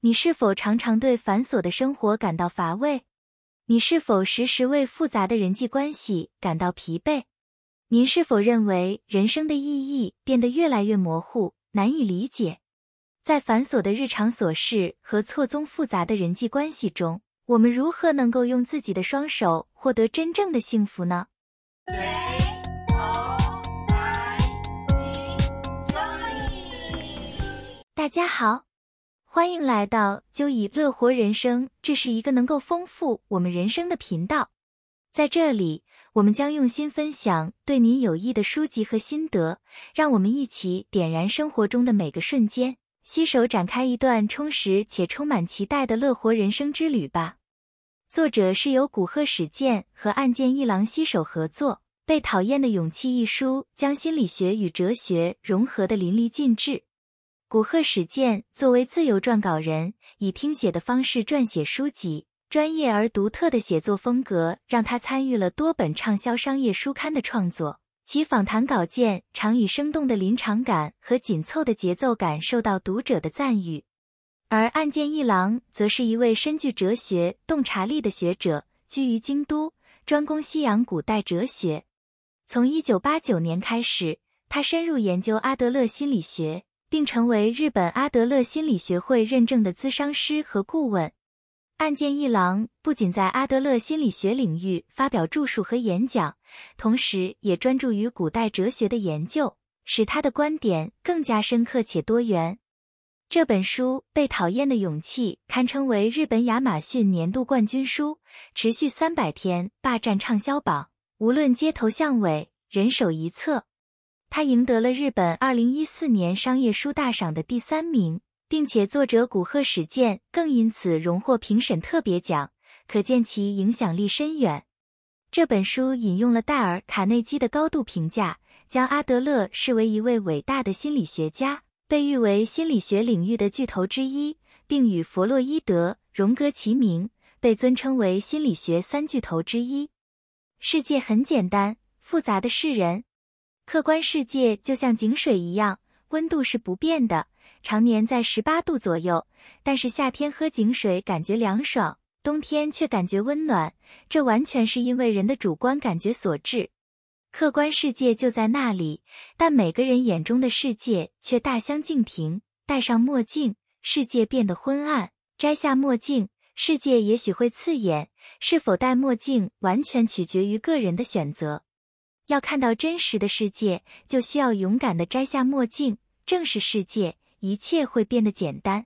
你是否常常对繁琐的生活感到乏味？你是否时时为复杂的人际关系感到疲惫？您是否认为人生的意义变得越来越模糊、难以理解？在繁琐的日常琐事和错综复杂的人际关系中，我们如何能够用自己的双手获得真正的幸福呢？大家好。欢迎来到就以乐活人生，这是一个能够丰富我们人生的频道。在这里，我们将用心分享对您有益的书籍和心得，让我们一起点燃生活中的每个瞬间，携手展开一段充实且充满期待的乐活人生之旅吧。作者是由古贺史健和岸见一郎携手合作，《被讨厌的勇气》一书将心理学与哲学融合的淋漓尽致。古贺史健作为自由撰稿人，以听写的方式撰写书籍，专业而独特的写作风格让他参与了多本畅销商业书刊的创作。其访谈稿件常以生动的临场感和紧凑的节奏感受到读者的赞誉。而岸见一郎则是一位深具哲学洞察力的学者，居于京都，专攻西洋古代哲学。从一九八九年开始，他深入研究阿德勒心理学。并成为日本阿德勒心理学会认证的咨商师和顾问。岸见一郎不仅在阿德勒心理学领域发表著述和演讲，同时也专注于古代哲学的研究，使他的观点更加深刻且多元。这本书《被讨厌的勇气》堪称为日本亚马逊年度冠军书，持续三百天霸占畅销榜，无论街头巷尾，人手一册。他赢得了日本二零一四年商业书大赏的第三名，并且作者古贺史健更因此荣获评审特别奖，可见其影响力深远。这本书引用了戴尔·卡内基的高度评价，将阿德勒视为一位伟大的心理学家，被誉为心理学领域的巨头之一，并与弗洛伊德、荣格齐名，被尊称为心理学三巨头之一。世界很简单，复杂的是人。客观世界就像井水一样，温度是不变的，常年在十八度左右。但是夏天喝井水感觉凉爽，冬天却感觉温暖，这完全是因为人的主观感觉所致。客观世界就在那里，但每个人眼中的世界却大相径庭。戴上墨镜，世界变得昏暗；摘下墨镜，世界也许会刺眼。是否戴墨镜，完全取决于个人的选择。要看到真实的世界，就需要勇敢的摘下墨镜，正视世界，一切会变得简单。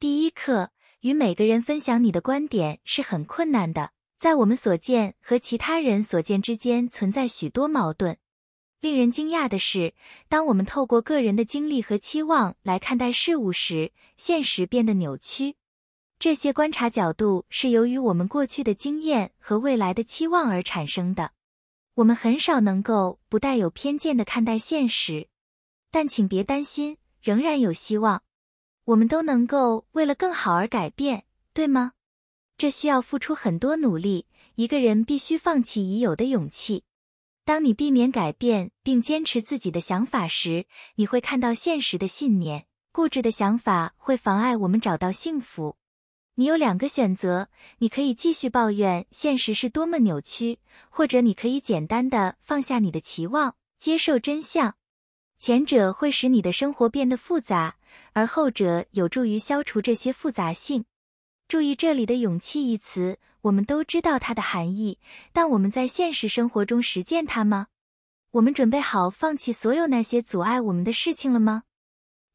第一课：与每个人分享你的观点是很困难的，在我们所见和其他人所见之间存在许多矛盾。令人惊讶的是，当我们透过个人的经历和期望来看待事物时，现实变得扭曲。这些观察角度是由于我们过去的经验和未来的期望而产生的。我们很少能够不带有偏见的看待现实，但请别担心，仍然有希望。我们都能够为了更好而改变，对吗？这需要付出很多努力。一个人必须放弃已有的勇气。当你避免改变并坚持自己的想法时，你会看到现实的信念。固执的想法会妨碍我们找到幸福。你有两个选择，你可以继续抱怨现实是多么扭曲，或者你可以简单的放下你的期望，接受真相。前者会使你的生活变得复杂，而后者有助于消除这些复杂性。注意这里的“勇气”一词，我们都知道它的含义，但我们在现实生活中实践它吗？我们准备好放弃所有那些阻碍我们的事情了吗？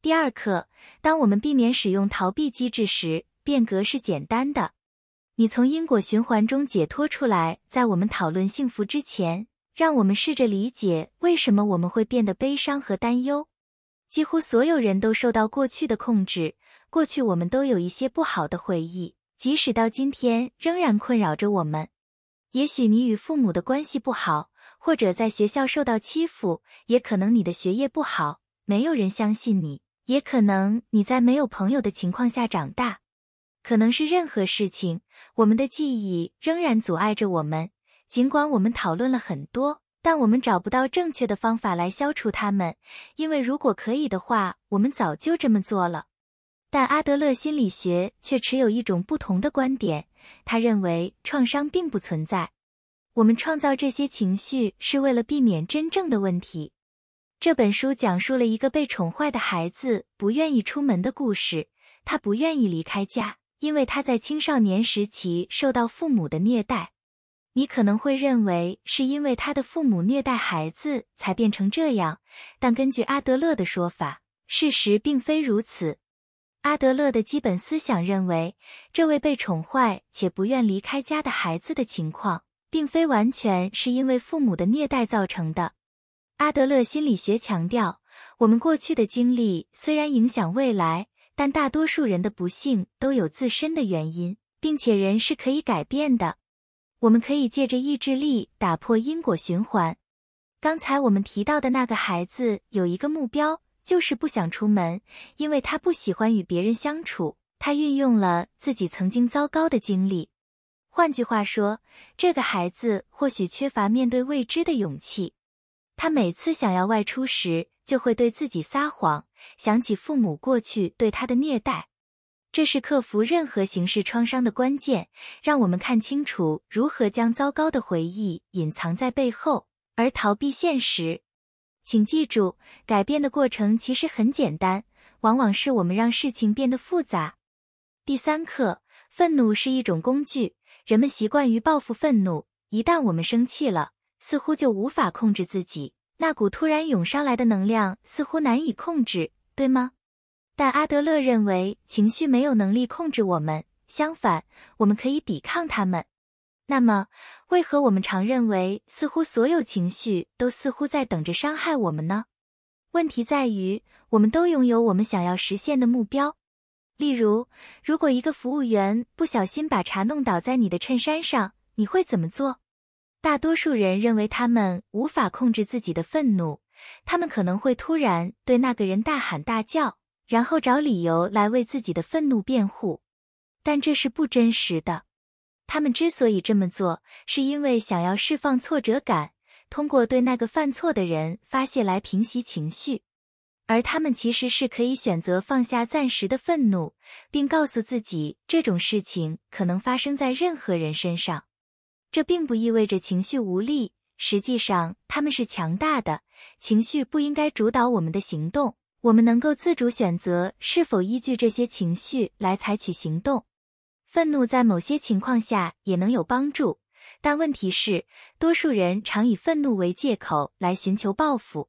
第二课，当我们避免使用逃避机制时。变革是简单的，你从因果循环中解脱出来。在我们讨论幸福之前，让我们试着理解为什么我们会变得悲伤和担忧。几乎所有人都受到过去的控制，过去我们都有一些不好的回忆，即使到今天仍然困扰着我们。也许你与父母的关系不好，或者在学校受到欺负，也可能你的学业不好，没有人相信你，也可能你在没有朋友的情况下长大。可能是任何事情，我们的记忆仍然阻碍着我们。尽管我们讨论了很多，但我们找不到正确的方法来消除它们。因为如果可以的话，我们早就这么做了。但阿德勒心理学却持有一种不同的观点，他认为创伤并不存在。我们创造这些情绪是为了避免真正的问题。这本书讲述了一个被宠坏的孩子不愿意出门的故事。他不愿意离开家，因为他在青少年时期受到父母的虐待。你可能会认为是因为他的父母虐待孩子才变成这样，但根据阿德勒的说法，事实并非如此。阿德勒的基本思想认为，这位被宠坏且不愿离开家的孩子的情况，并非完全是因为父母的虐待造成的。阿德勒心理学强调，我们过去的经历虽然影响未来。但大多数人的不幸都有自身的原因，并且人是可以改变的。我们可以借着意志力打破因果循环。刚才我们提到的那个孩子有一个目标，就是不想出门，因为他不喜欢与别人相处。他运用了自己曾经糟糕的经历。换句话说，这个孩子或许缺乏面对未知的勇气。他每次想要外出时，就会对自己撒谎。想起父母过去对他的虐待，这是克服任何形式创伤的关键。让我们看清楚如何将糟糕的回忆隐藏在背后，而逃避现实。请记住，改变的过程其实很简单，往往是我们让事情变得复杂。第三课：愤怒是一种工具。人们习惯于报复愤怒，一旦我们生气了，似乎就无法控制自己。那股突然涌上来的能量似乎难以控制，对吗？但阿德勒认为情绪没有能力控制我们，相反，我们可以抵抗它们。那么，为何我们常认为似乎所有情绪都似乎在等着伤害我们呢？问题在于，我们都拥有我们想要实现的目标。例如，如果一个服务员不小心把茶弄倒在你的衬衫上，你会怎么做？大多数人认为他们无法控制自己的愤怒，他们可能会突然对那个人大喊大叫，然后找理由来为自己的愤怒辩护。但这是不真实的。他们之所以这么做，是因为想要释放挫折感，通过对那个犯错的人发泄来平息情绪。而他们其实是可以选择放下暂时的愤怒，并告诉自己这种事情可能发生在任何人身上。这并不意味着情绪无力，实际上他们是强大的。情绪不应该主导我们的行动，我们能够自主选择是否依据这些情绪来采取行动。愤怒在某些情况下也能有帮助，但问题是，多数人常以愤怒为借口来寻求报复。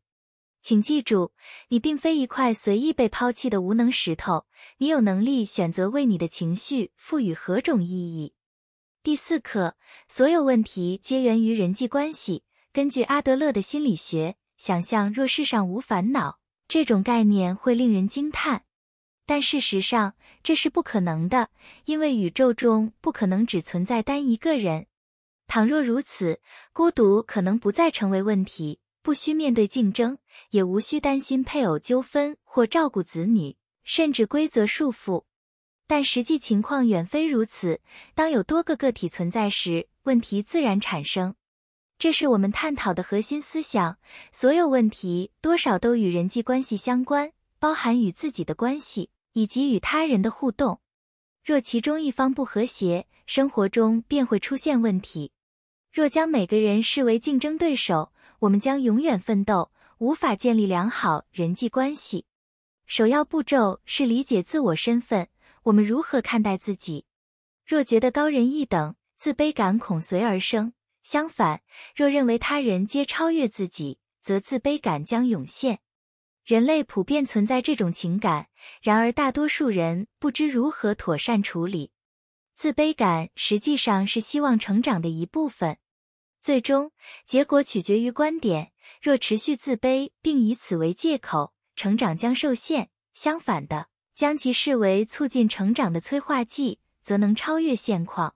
请记住，你并非一块随意被抛弃的无能石头，你有能力选择为你的情绪赋予何种意义。第四课，所有问题皆源于人际关系。根据阿德勒的心理学，想象若世上无烦恼这种概念会令人惊叹，但事实上这是不可能的，因为宇宙中不可能只存在单一个人。倘若如此，孤独可能不再成为问题，不需面对竞争，也无需担心配偶纠纷或照顾子女，甚至规则束缚。但实际情况远非如此。当有多个个体存在时，问题自然产生。这是我们探讨的核心思想。所有问题多少都与人际关系相关，包含与自己的关系以及与他人的互动。若其中一方不和谐，生活中便会出现问题。若将每个人视为竞争对手，我们将永远奋斗，无法建立良好人际关系。首要步骤是理解自我身份。我们如何看待自己？若觉得高人一等，自卑感恐随而生；相反，若认为他人皆超越自己，则自卑感将涌现。人类普遍存在这种情感，然而大多数人不知如何妥善处理。自卑感实际上是希望成长的一部分，最终结果取决于观点。若持续自卑并以此为借口，成长将受限；相反的。将其视为促进成长的催化剂，则能超越现况。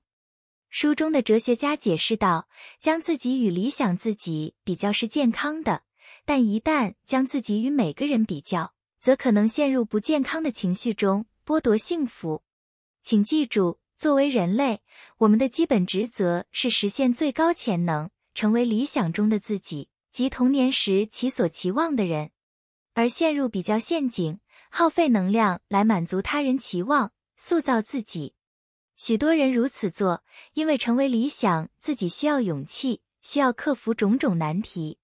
书中的哲学家解释道：“将自己与理想自己比较是健康的，但一旦将自己与每个人比较，则可能陷入不健康的情绪中，剥夺幸福。请记住，作为人类，我们的基本职责是实现最高潜能，成为理想中的自己，即童年时其所期望的人。而陷入比较陷阱。”耗费能量来满足他人期望，塑造自己。许多人如此做，因为成为理想，自己需要勇气，需要克服种种难题。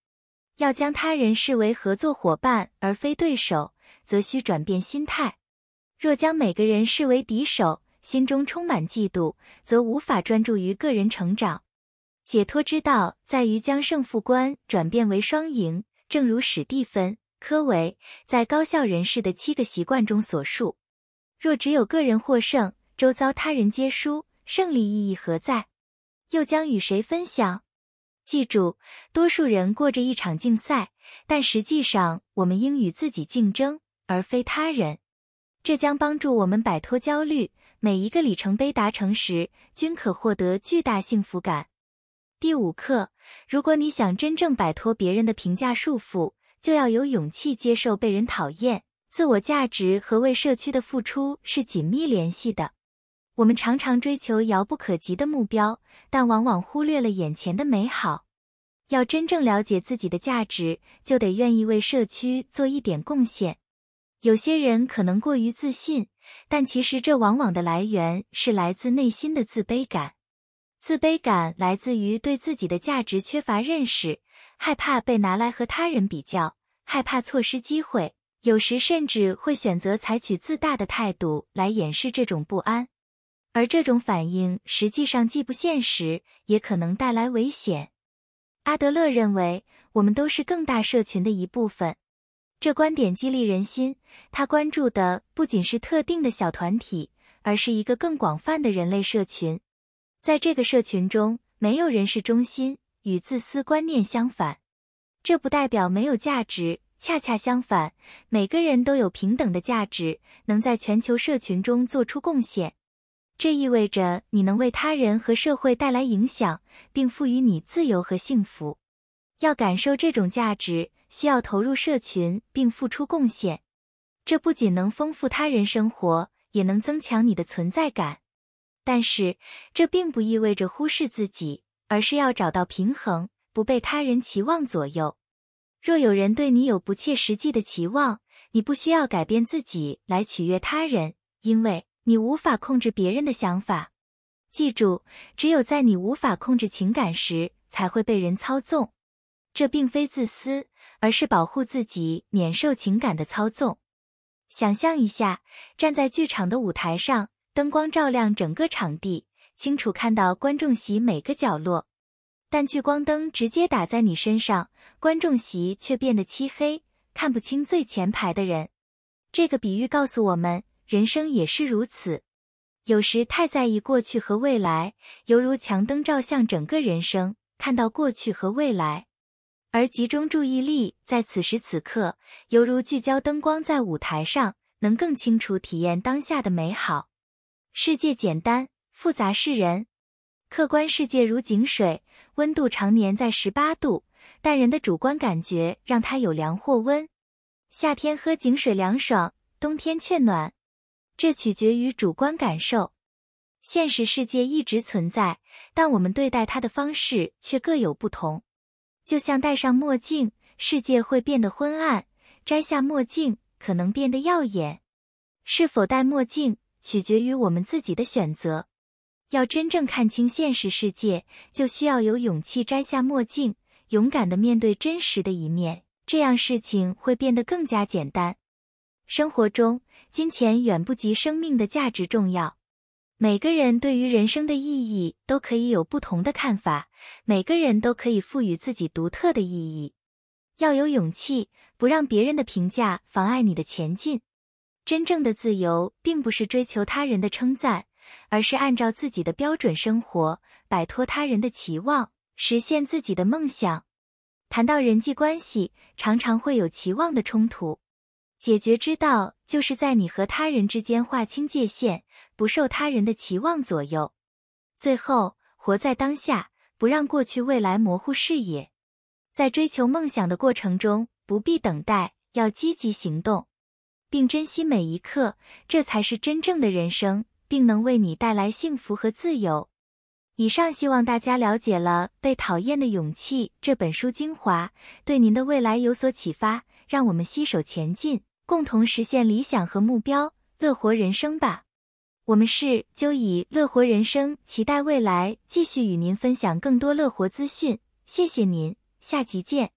要将他人视为合作伙伴而非对手，则需转变心态。若将每个人视为敌手，心中充满嫉妒，则无法专注于个人成长。解脱之道在于将胜负观转变为双赢，正如史蒂芬·科维在《高效人士的七个习惯》中所述：若只有个人获胜，周遭他人皆输，胜利意义何在？又将与谁分享？记住，多数人过着一场竞赛，但实际上我们应与自己竞争，而非他人。这将帮助我们摆脱焦虑。每一个里程碑达成时，均可获得巨大幸福感。第五课：如果你想真正摆脱别人的评价束缚，就要有勇气接受被人讨厌。自我价值和为社区的付出是紧密联系的。我们常常追求遥不可及的目标，但往往忽略了眼前的美好。要真正了解自己的价值，就得愿意为社区做一点贡献。有些人可能过于自信，但其实这往往的来源是来自内心的自卑感。自卑感来自于对自己的价值缺乏认识，害怕被拿来和他人比较，害怕错失机会，有时甚至会选择采取自大的态度来掩饰这种不安。而这种反应实际上既不现实，也可能带来危险。阿德勒认为，我们都是更大社群的一部分。这观点激励人心。他关注的不仅是特定的小团体，而是一个更广泛的人类社群。在这个社群中，没有人是中心，与自私观念相反。这不代表没有价值，恰恰相反，每个人都有平等的价值，能在全球社群中做出贡献。这意味着你能为他人和社会带来影响，并赋予你自由和幸福。要感受这种价值，需要投入社群并付出贡献。这不仅能丰富他人生活，也能增强你的存在感。但是，这并不意味着忽视自己，而是要找到平衡，不被他人期望左右。若有人对你有不切实际的期望，你不需要改变自己来取悦他人，因为。你无法控制别人的想法，记住，只有在你无法控制情感时，才会被人操纵。这并非自私，而是保护自己免受情感的操纵。想象一下，站在剧场的舞台上，灯光照亮整个场地，清楚看到观众席每个角落。但聚光灯直接打在你身上，观众席却变得漆黑，看不清最前排的人。这个比喻告诉我们。人生也是如此，有时太在意过去和未来，犹如强灯照向整个人生，看到过去和未来；而集中注意力在此时此刻，犹如聚焦灯光在舞台上，能更清楚体验当下的美好。世界简单，复杂是人。客观世界如井水，温度常年在十八度，但人的主观感觉让它有凉或温。夏天喝井水凉爽，冬天却暖。这取决于主观感受。现实世界一直存在，但我们对待它的方式却各有不同。就像戴上墨镜，世界会变得昏暗；摘下墨镜，可能变得耀眼。是否戴墨镜，取决于我们自己的选择。要真正看清现实世界，就需要有勇气摘下墨镜，勇敢的面对真实的一面，这样事情会变得更加简单。生活中，金钱远不及生命的价值重要。每个人对于人生的意义都可以有不同的看法，每个人都可以赋予自己独特的意义。要有勇气，不让别人的评价妨碍你的前进。真正的自由，并不是追求他人的称赞，而是按照自己的标准生活，摆脱他人的期望，实现自己的梦想。谈到人际关系，常常会有期望的冲突。解决之道，就是在你和他人之间划清界限，不受他人的期望左右。最后，活在当下，不让过去、未来模糊视野。在追求梦想的过程中，不必等待，要积极行动，并珍惜每一刻，这才是真正的人生，并能为你带来幸福和自由。以上希望大家了解了《被讨厌的勇气》这本书精华，对您的未来有所启发。让我们携手前进。共同实现理想和目标，乐活人生吧。我们是就以乐活人生，期待未来继续与您分享更多乐活资讯。谢谢您，下集见。